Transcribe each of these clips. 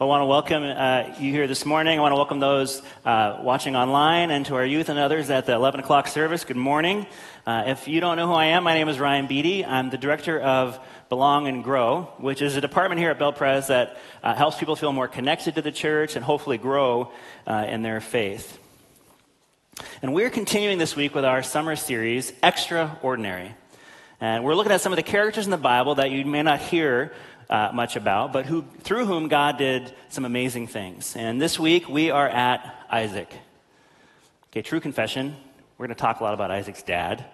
I want to welcome uh, you here this morning. I want to welcome those uh, watching online and to our youth and others at the 11 o'clock service. Good morning. Uh, if you don't know who I am, my name is Ryan Beatty. I'm the director of Belong and Grow, which is a department here at Bel Pres that uh, helps people feel more connected to the church and hopefully grow uh, in their faith. And we're continuing this week with our summer series, Extraordinary. And we're looking at some of the characters in the Bible that you may not hear uh, much about, but who, through whom God did some amazing things. And this week we are at Isaac. Okay, true confession. We're going to talk a lot about Isaac's dad.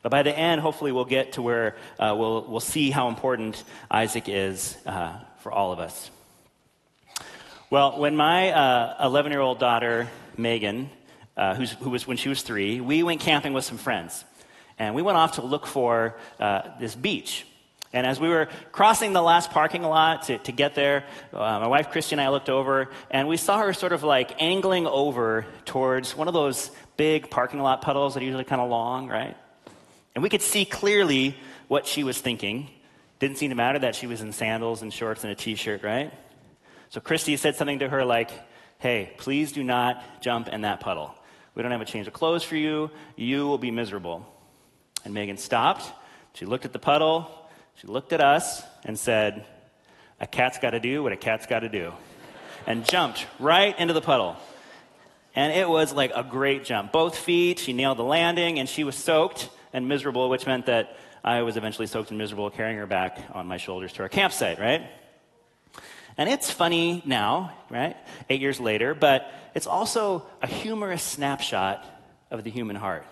But by the end, hopefully, we'll get to where uh, we'll, we'll see how important Isaac is uh, for all of us. Well, when my 11 uh, year old daughter, Megan, uh, who was when she was three, we went camping with some friends. And we went off to look for uh, this beach. And as we were crossing the last parking lot to, to get there, uh, my wife Christy and I looked over, and we saw her sort of like angling over towards one of those big parking lot puddles that are usually kind of long, right? And we could see clearly what she was thinking. Didn't seem to matter that she was in sandals and shorts and a t shirt, right? So Christy said something to her like, Hey, please do not jump in that puddle. We don't have a change of clothes for you. You will be miserable. And Megan stopped. She looked at the puddle. She looked at us and said, A cat's got to do what a cat's got to do. And jumped right into the puddle. And it was like a great jump. Both feet, she nailed the landing, and she was soaked and miserable, which meant that I was eventually soaked and miserable carrying her back on my shoulders to our campsite, right? And it's funny now, right? Eight years later, but it's also a humorous snapshot of the human heart.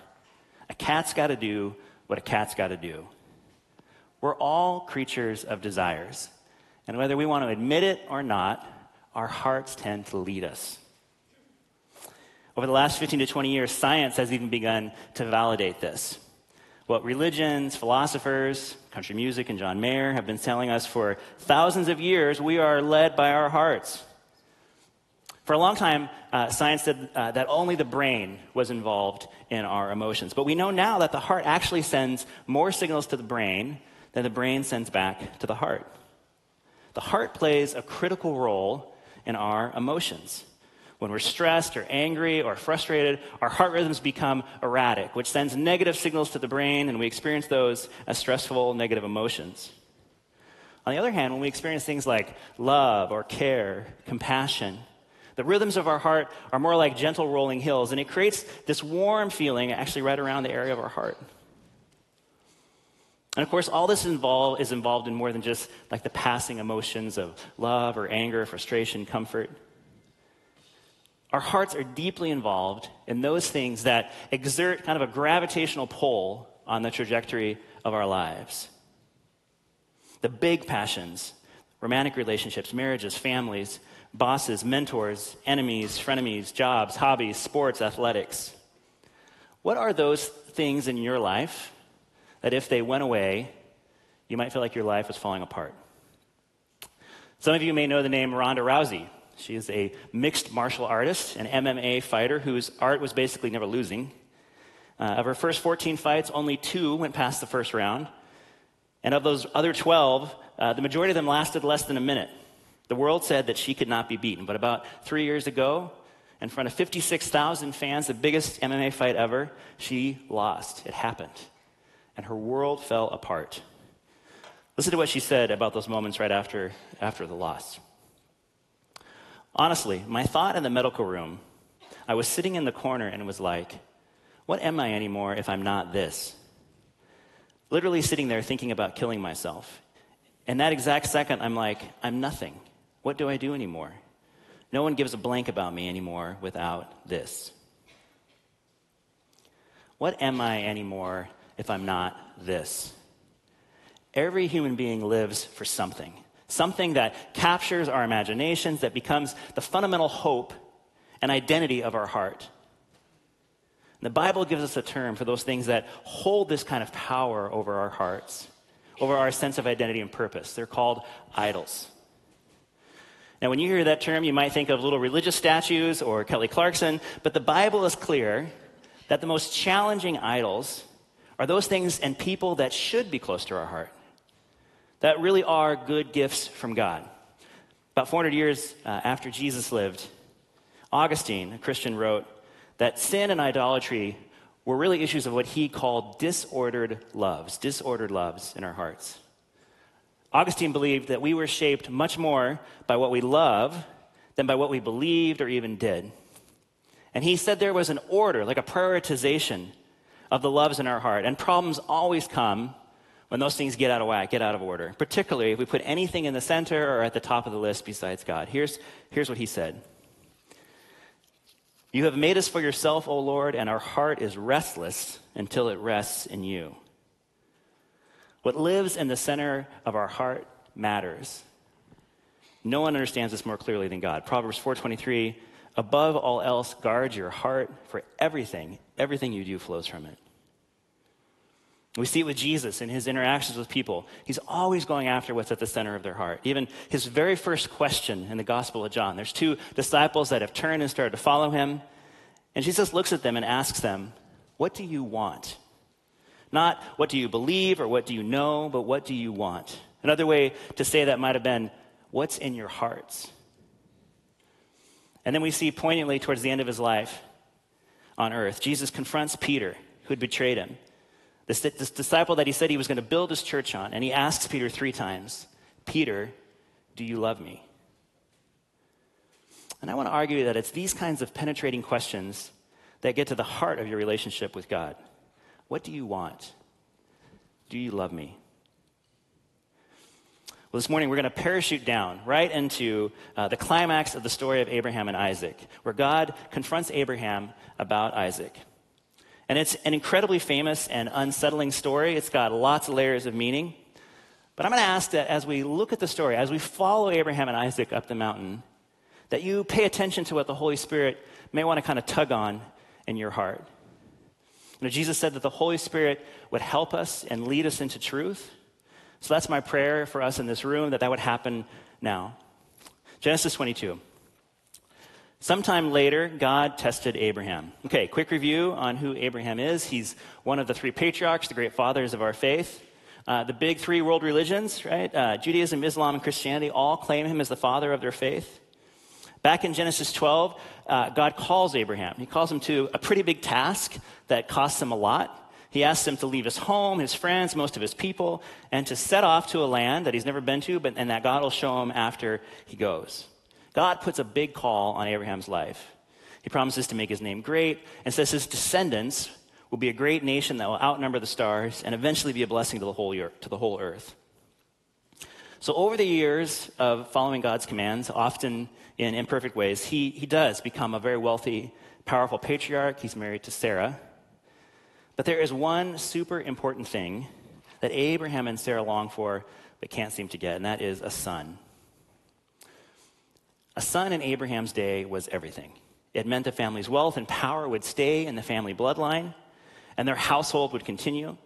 A cat's got to do what a cat's got to do. We're all creatures of desires. And whether we want to admit it or not, our hearts tend to lead us. Over the last 15 to 20 years, science has even begun to validate this. What religions, philosophers, country music, and John Mayer have been telling us for thousands of years, we are led by our hearts. For a long time, uh, science said uh, that only the brain was involved in our emotions. But we know now that the heart actually sends more signals to the brain that the brain sends back to the heart. The heart plays a critical role in our emotions. When we're stressed or angry or frustrated, our heart rhythms become erratic, which sends negative signals to the brain, and we experience those as stressful, negative emotions. On the other hand, when we experience things like love or care, compassion, the rhythms of our heart are more like gentle rolling hills, and it creates this warm feeling actually right around the area of our heart. And of course, all this involve, is involved in more than just like the passing emotions of love or anger, frustration, comfort. Our hearts are deeply involved in those things that exert kind of a gravitational pull on the trajectory of our lives. The big passions, romantic relationships, marriages, families, bosses, mentors, enemies, frenemies, jobs, hobbies, sports, athletics. What are those things in your life that if they went away, you might feel like your life was falling apart. Some of you may know the name Ronda Rousey. She is a mixed martial artist, an MMA fighter whose art was basically never losing. Uh, of her first 14 fights, only two went past the first round. And of those other 12, uh, the majority of them lasted less than a minute. The world said that she could not be beaten. But about three years ago, in front of 56,000 fans, the biggest MMA fight ever, she lost. It happened and her world fell apart. Listen to what she said about those moments right after, after the loss. Honestly, my thought in the medical room, I was sitting in the corner and was like, what am I anymore if I'm not this? Literally sitting there thinking about killing myself. In that exact second, I'm like, I'm nothing. What do I do anymore? No one gives a blank about me anymore without this. What am I anymore if I'm not this. Every human being lives for something, something that captures our imaginations, that becomes the fundamental hope and identity of our heart. The Bible gives us a term for those things that hold this kind of power over our hearts, over our sense of identity and purpose. They're called idols. Now, when you hear that term, you might think of little religious statues or Kelly Clarkson, but the Bible is clear that the most challenging idols are those things and people that should be close to our heart, that really are good gifts from God. About 400 years uh, after Jesus lived, Augustine, a Christian, wrote that sin and idolatry were really issues of what he called disordered loves, disordered loves in our hearts. Augustine believed that we were shaped much more by what we love than by what we believed or even did. And he said there was an order, like a prioritization of the loves in our heart. And problems always come when those things get out of whack, get out of order, particularly if we put anything in the center or at the top of the list besides God. Here's, here's what he said You have made us for yourself, O Lord, and our heart is restless until it rests in you. What lives in the center of our heart matters. No one understands this more clearly than God. Proverbs 4:23, above all else guard your heart for everything, everything you do flows from it. We see it with Jesus in his interactions with people. He's always going after what's at the center of their heart. Even his very first question in the Gospel of John. There's two disciples that have turned and started to follow him. And Jesus looks at them and asks them, What do you want? Not what do you believe or what do you know, but what do you want? Another way to say that might have been, What's in your hearts? And then we see poignantly towards the end of his life on earth, Jesus confronts Peter, who had betrayed him. This, this disciple that he said he was going to build his church on. And he asks Peter three times Peter, do you love me? And I want to argue that it's these kinds of penetrating questions that get to the heart of your relationship with God. What do you want? Do you love me? Well, this morning we're going to parachute down right into uh, the climax of the story of Abraham and Isaac, where God confronts Abraham about Isaac. And it's an incredibly famous and unsettling story. It's got lots of layers of meaning. But I'm going to ask that as we look at the story, as we follow Abraham and Isaac up the mountain, that you pay attention to what the Holy Spirit may want to kind of tug on in your heart. You know, Jesus said that the Holy Spirit would help us and lead us into truth. So that's my prayer for us in this room that that would happen now. Genesis 22. Sometime later, God tested Abraham. Okay, quick review on who Abraham is. He's one of the three patriarchs, the great fathers of our faith. Uh, the big three world religions, right? Uh, Judaism, Islam, and Christianity all claim him as the father of their faith. Back in Genesis 12, uh, God calls Abraham. He calls him to a pretty big task that costs him a lot. He asks him to leave his home, his friends, most of his people, and to set off to a land that he's never been to, but, and that God will show him after he goes. God puts a big call on Abraham's life. He promises to make his name great and says his descendants will be a great nation that will outnumber the stars and eventually be a blessing to the whole, to the whole earth. So, over the years of following God's commands, often in imperfect ways, he, he does become a very wealthy, powerful patriarch. He's married to Sarah. But there is one super important thing that Abraham and Sarah long for but can't seem to get, and that is a son. A son in Abraham's day was everything. It meant the family's wealth and power would stay in the family bloodline, and their household would continue.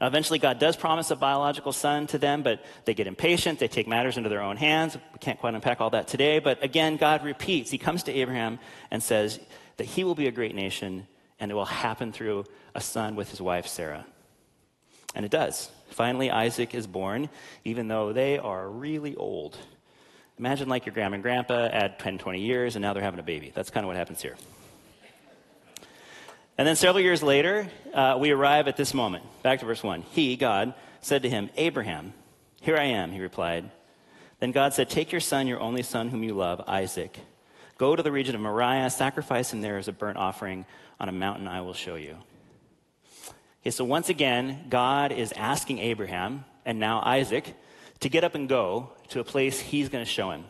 Now, eventually, God does promise a biological son to them, but they get impatient. They take matters into their own hands. We can't quite unpack all that today, but again, God repeats. He comes to Abraham and says that he will be a great nation, and it will happen through a son with his wife, Sarah. And it does. Finally, Isaac is born, even though they are really old. Imagine like your grandma and grandpa add 10, 20 years, and now they're having a baby. That's kind of what happens here. And then several years later, uh, we arrive at this moment. Back to verse 1. He, God, said to him, Abraham, here I am, he replied. Then God said, Take your son, your only son whom you love, Isaac. Go to the region of Moriah, sacrifice him there as a burnt offering on a mountain I will show you. Okay, so once again, God is asking Abraham, and now Isaac, to get up and go to a place he's going to show him.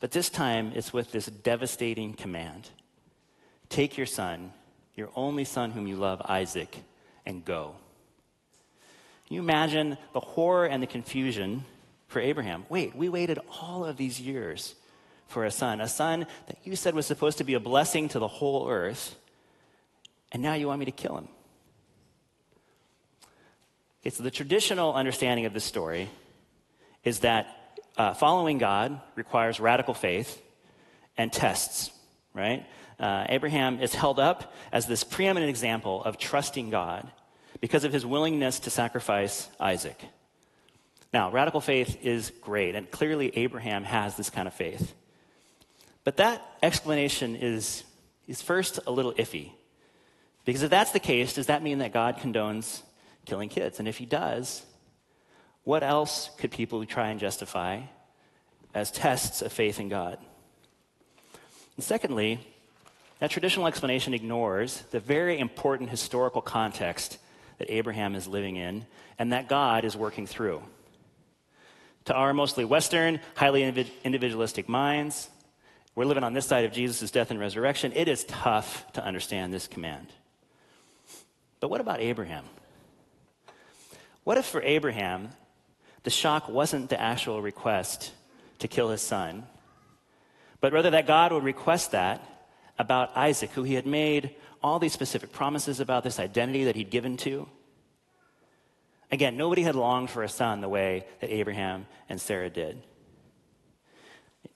But this time it's with this devastating command Take your son, your only son whom you love, Isaac, and go. Can you imagine the horror and the confusion for Abraham? Wait, we waited all of these years for a son, a son that you said was supposed to be a blessing to the whole earth, and now you want me to kill him. So the traditional understanding of this story is that uh, following God requires radical faith and tests, right? Uh, Abraham is held up as this preeminent example of trusting God because of his willingness to sacrifice Isaac. Now, radical faith is great, and clearly Abraham has this kind of faith. But that explanation is, is first a little iffy. Because if that's the case, does that mean that God condones killing kids? And if he does, what else could people try and justify as tests of faith in God? And secondly, that traditional explanation ignores the very important historical context that Abraham is living in and that God is working through. To our mostly Western, highly individualistic minds, we're living on this side of Jesus' death and resurrection. It is tough to understand this command. But what about Abraham? What if for Abraham, the shock wasn't the actual request to kill his son, but rather that God would request that about Isaac, who he had made all these specific promises about, this identity that he'd given to? Again, nobody had longed for a son the way that Abraham and Sarah did.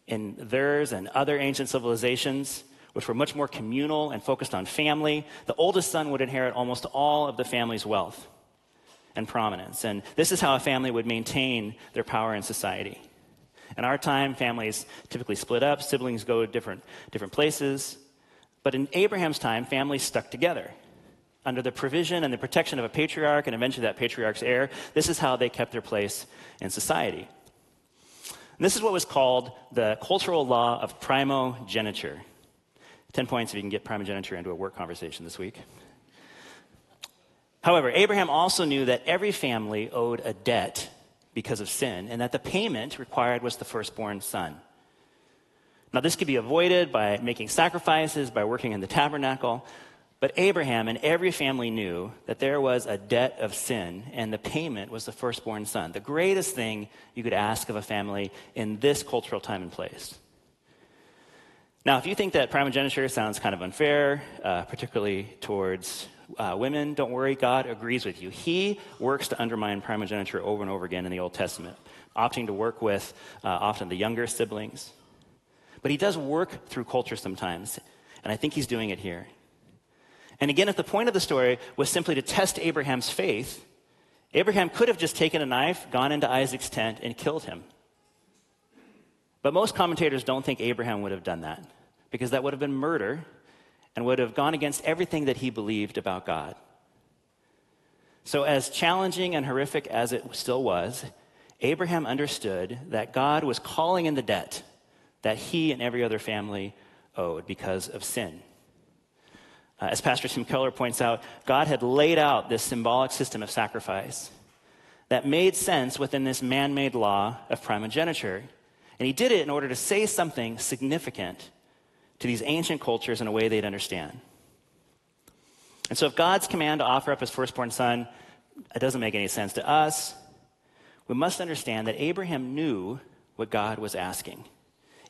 In theirs and other ancient civilizations, which were much more communal and focused on family, the oldest son would inherit almost all of the family's wealth and prominence. And this is how a family would maintain their power in society. In our time, families typically split up, siblings go to different, different places. But in Abraham's time, families stuck together under the provision and the protection of a patriarch and eventually that patriarch's heir. This is how they kept their place in society. And this is what was called the cultural law of primogeniture. 10 points if you can get primogeniture into a work conversation this week. However, Abraham also knew that every family owed a debt because of sin, and that the payment required was the firstborn son. Now, this could be avoided by making sacrifices, by working in the tabernacle, but Abraham and every family knew that there was a debt of sin, and the payment was the firstborn son. The greatest thing you could ask of a family in this cultural time and place. Now, if you think that primogeniture sounds kind of unfair, uh, particularly towards uh, women, don't worry, God agrees with you. He works to undermine primogeniture over and over again in the Old Testament, opting to work with uh, often the younger siblings. But he does work through culture sometimes, and I think he's doing it here. And again, if the point of the story was simply to test Abraham's faith, Abraham could have just taken a knife, gone into Isaac's tent, and killed him. But most commentators don't think Abraham would have done that because that would have been murder and would have gone against everything that he believed about God. So, as challenging and horrific as it still was, Abraham understood that God was calling in the debt that he and every other family owed because of sin. Uh, as Pastor Tim Keller points out, God had laid out this symbolic system of sacrifice that made sense within this man made law of primogeniture. And he did it in order to say something significant to these ancient cultures in a way they'd understand. And so, if God's command to offer up his firstborn son it doesn't make any sense to us, we must understand that Abraham knew what God was asking.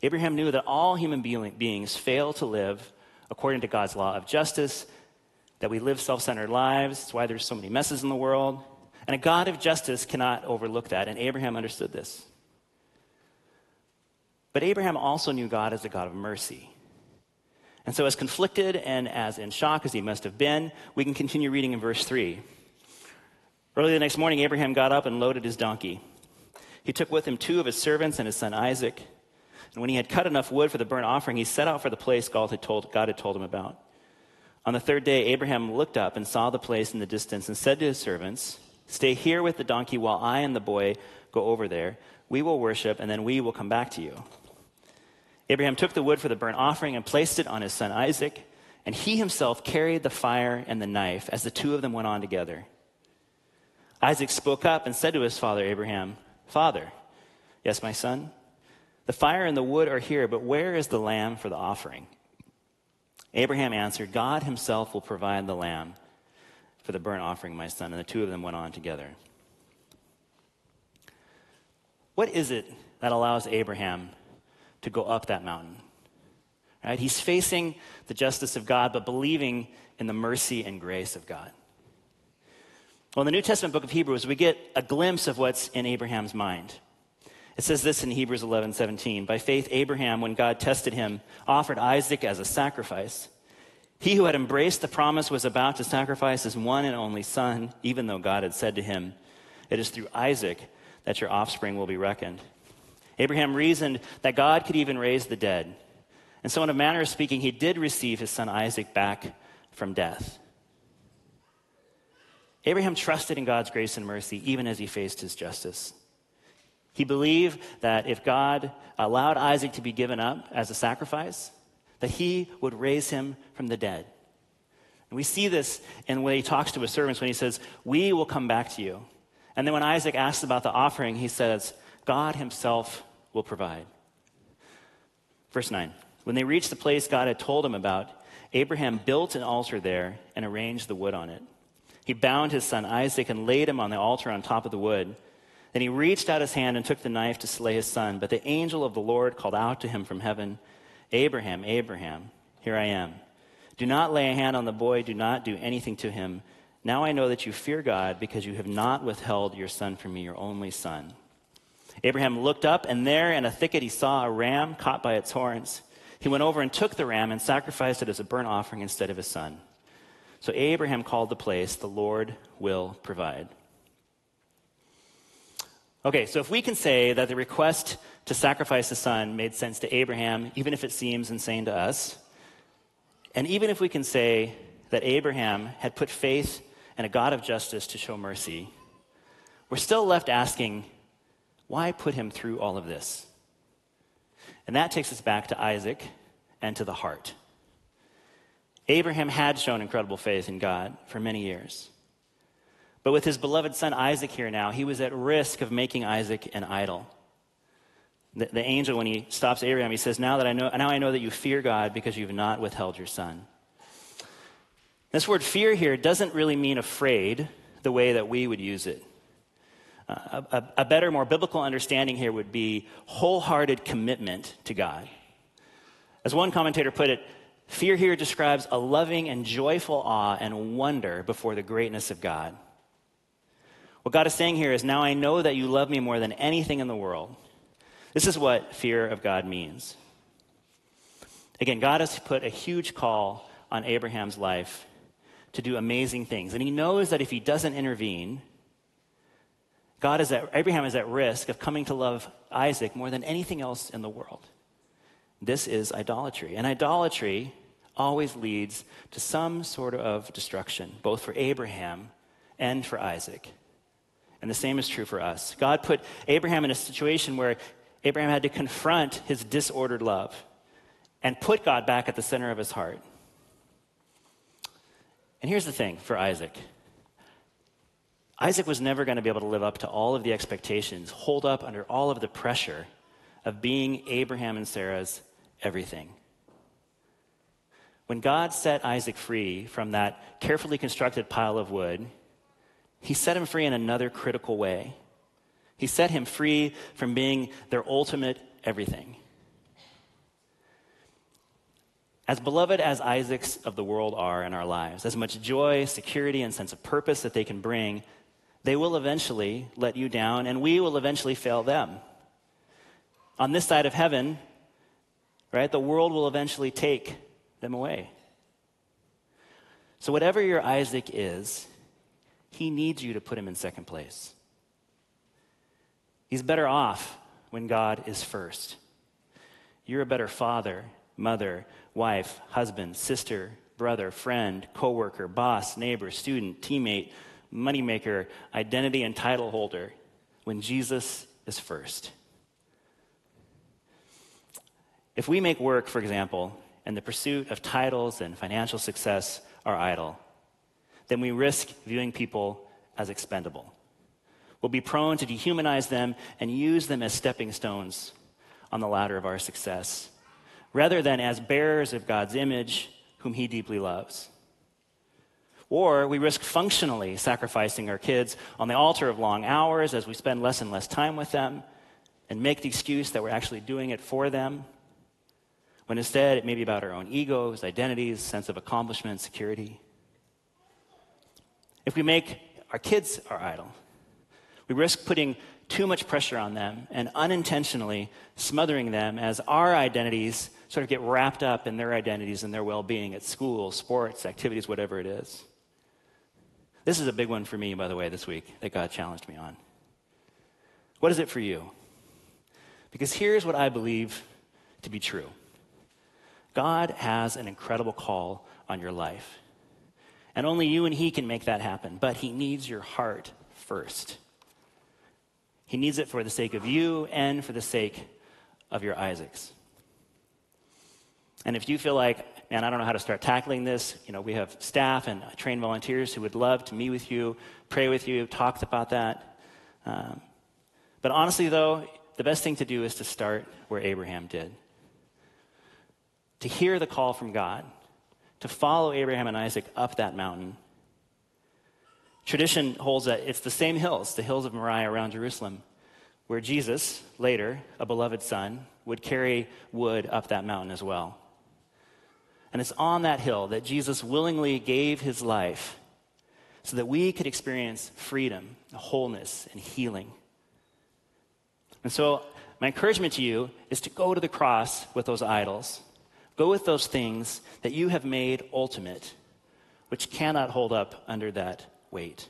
Abraham knew that all human beings fail to live according to God's law of justice, that we live self centered lives. That's why there's so many messes in the world. And a God of justice cannot overlook that. And Abraham understood this. But Abraham also knew God as a God of mercy. And so, as conflicted and as in shock as he must have been, we can continue reading in verse 3. Early the next morning, Abraham got up and loaded his donkey. He took with him two of his servants and his son Isaac. And when he had cut enough wood for the burnt offering, he set out for the place God had told, God had told him about. On the third day, Abraham looked up and saw the place in the distance and said to his servants, Stay here with the donkey while I and the boy go over there. We will worship, and then we will come back to you. Abraham took the wood for the burnt offering and placed it on his son Isaac, and he himself carried the fire and the knife as the two of them went on together. Isaac spoke up and said to his father Abraham, Father, yes, my son? The fire and the wood are here, but where is the lamb for the offering? Abraham answered, God himself will provide the lamb for the burnt offering, my son. And the two of them went on together. What is it that allows Abraham to go up that mountain? Right? He's facing the justice of God, but believing in the mercy and grace of God. Well, in the New Testament book of Hebrews, we get a glimpse of what's in Abraham's mind. It says this in Hebrews 11 17. By faith, Abraham, when God tested him, offered Isaac as a sacrifice. He who had embraced the promise was about to sacrifice his one and only son, even though God had said to him, It is through Isaac that your offspring will be reckoned. Abraham reasoned that God could even raise the dead. And so, in a manner of speaking, he did receive his son Isaac back from death. Abraham trusted in God's grace and mercy even as he faced his justice. He believed that if God allowed Isaac to be given up as a sacrifice, that he would raise him from the dead. And we see this in when he talks to his servants when he says, We will come back to you. And then when Isaac asks about the offering, he says, God himself will provide. Verse 9 When they reached the place God had told him about, Abraham built an altar there and arranged the wood on it. He bound his son Isaac and laid him on the altar on top of the wood. Then he reached out his hand and took the knife to slay his son. But the angel of the Lord called out to him from heaven, Abraham, Abraham, here I am. Do not lay a hand on the boy, do not do anything to him. Now I know that you fear God because you have not withheld your son from me, your only son. Abraham looked up, and there in a thicket he saw a ram caught by its horns. He went over and took the ram and sacrificed it as a burnt offering instead of his son. So Abraham called the place, The Lord Will Provide. Okay, so if we can say that the request to sacrifice a son made sense to Abraham, even if it seems insane to us, and even if we can say that Abraham had put faith in a God of justice to show mercy, we're still left asking, why put him through all of this? And that takes us back to Isaac and to the heart. Abraham had shown incredible faith in God for many years. But with his beloved son Isaac here now, he was at risk of making Isaac an idol. The, the, angel, when he stops Abraham, he says, now, that I know, now I know that you fear God because you've not withheld your son. This word fear here doesn't really mean afraid the way that we would use it. A, a better, more biblical understanding here would be wholehearted commitment to God. As one commentator put it, fear here describes a loving and joyful awe and wonder before the greatness of God. What God is saying here is, Now I know that you love me more than anything in the world. This is what fear of God means. Again, God has put a huge call on Abraham's life to do amazing things. And he knows that if he doesn't intervene, God is at, Abraham is at risk of coming to love Isaac more than anything else in the world. This is idolatry. And idolatry always leads to some sort of destruction, both for Abraham and for Isaac. And the same is true for us. God put Abraham in a situation where Abraham had to confront his disordered love and put God back at the center of his heart. And here's the thing for Isaac Isaac was never going to be able to live up to all of the expectations, hold up under all of the pressure of being Abraham and Sarah's everything. When God set Isaac free from that carefully constructed pile of wood, he set him free in another critical way. He set him free from being their ultimate everything. As beloved as Isaacs of the world are in our lives, as much joy, security, and sense of purpose that they can bring, they will eventually let you down, and we will eventually fail them. On this side of heaven, right, the world will eventually take them away. So, whatever your Isaac is, he needs you to put him in second place. He's better off when God is first. You're a better father, mother, wife, husband, sister, brother, friend, coworker, boss, neighbor, student, teammate, moneymaker, identity, and title holder when Jesus is first. If we make work, for example, and the pursuit of titles and financial success our idol, then we risk viewing people as expendable. We'll be prone to dehumanize them and use them as stepping stones on the ladder of our success, rather than as bearers of God's image, whom He deeply loves. Or we risk functionally sacrificing our kids on the altar of long hours as we spend less and less time with them and make the excuse that we're actually doing it for them, when instead it may be about our own egos, identities, sense of accomplishment, security. If we make our kids our idol, we risk putting too much pressure on them and unintentionally smothering them as our identities sort of get wrapped up in their identities and their well being at school, sports, activities, whatever it is. This is a big one for me, by the way, this week that God challenged me on. What is it for you? Because here's what I believe to be true God has an incredible call on your life. And only you and He can make that happen. But He needs your heart first. He needs it for the sake of you and for the sake of your Isaacs. And if you feel like, man, I don't know how to start tackling this, you know, we have staff and trained volunteers who would love to meet with you, pray with you, talk about that. Um, but honestly, though, the best thing to do is to start where Abraham did. To hear the call from God, to follow Abraham and Isaac up that mountain. Tradition holds that it's the same hills, the hills of Moriah around Jerusalem, where Jesus, later, a beloved son, would carry wood up that mountain as well. And it's on that hill that Jesus willingly gave his life so that we could experience freedom, wholeness, and healing. And so, my encouragement to you is to go to the cross with those idols. Go with those things that you have made ultimate, which cannot hold up under that weight.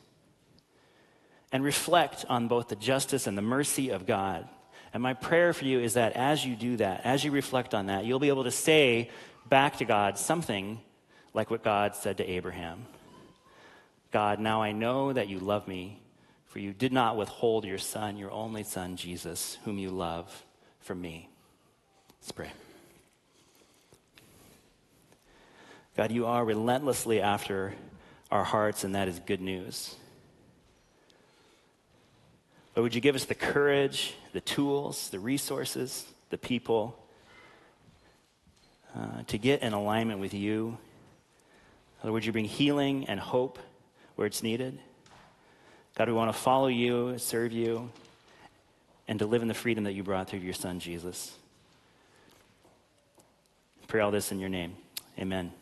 And reflect on both the justice and the mercy of God. And my prayer for you is that as you do that, as you reflect on that, you'll be able to say back to God something like what God said to Abraham God, now I know that you love me for you did not withhold your son, your only son, Jesus, whom you love, from me. Let's pray. God, you are relentlessly after our hearts, and that is good news. But would you give us the courage, the tools, the resources, the people uh, to get in alignment with you? In other words, you bring healing and hope where it's needed? God, we want to follow you, serve you, and to live in the freedom that you brought through your son, Jesus. pray all this in your name. Amen.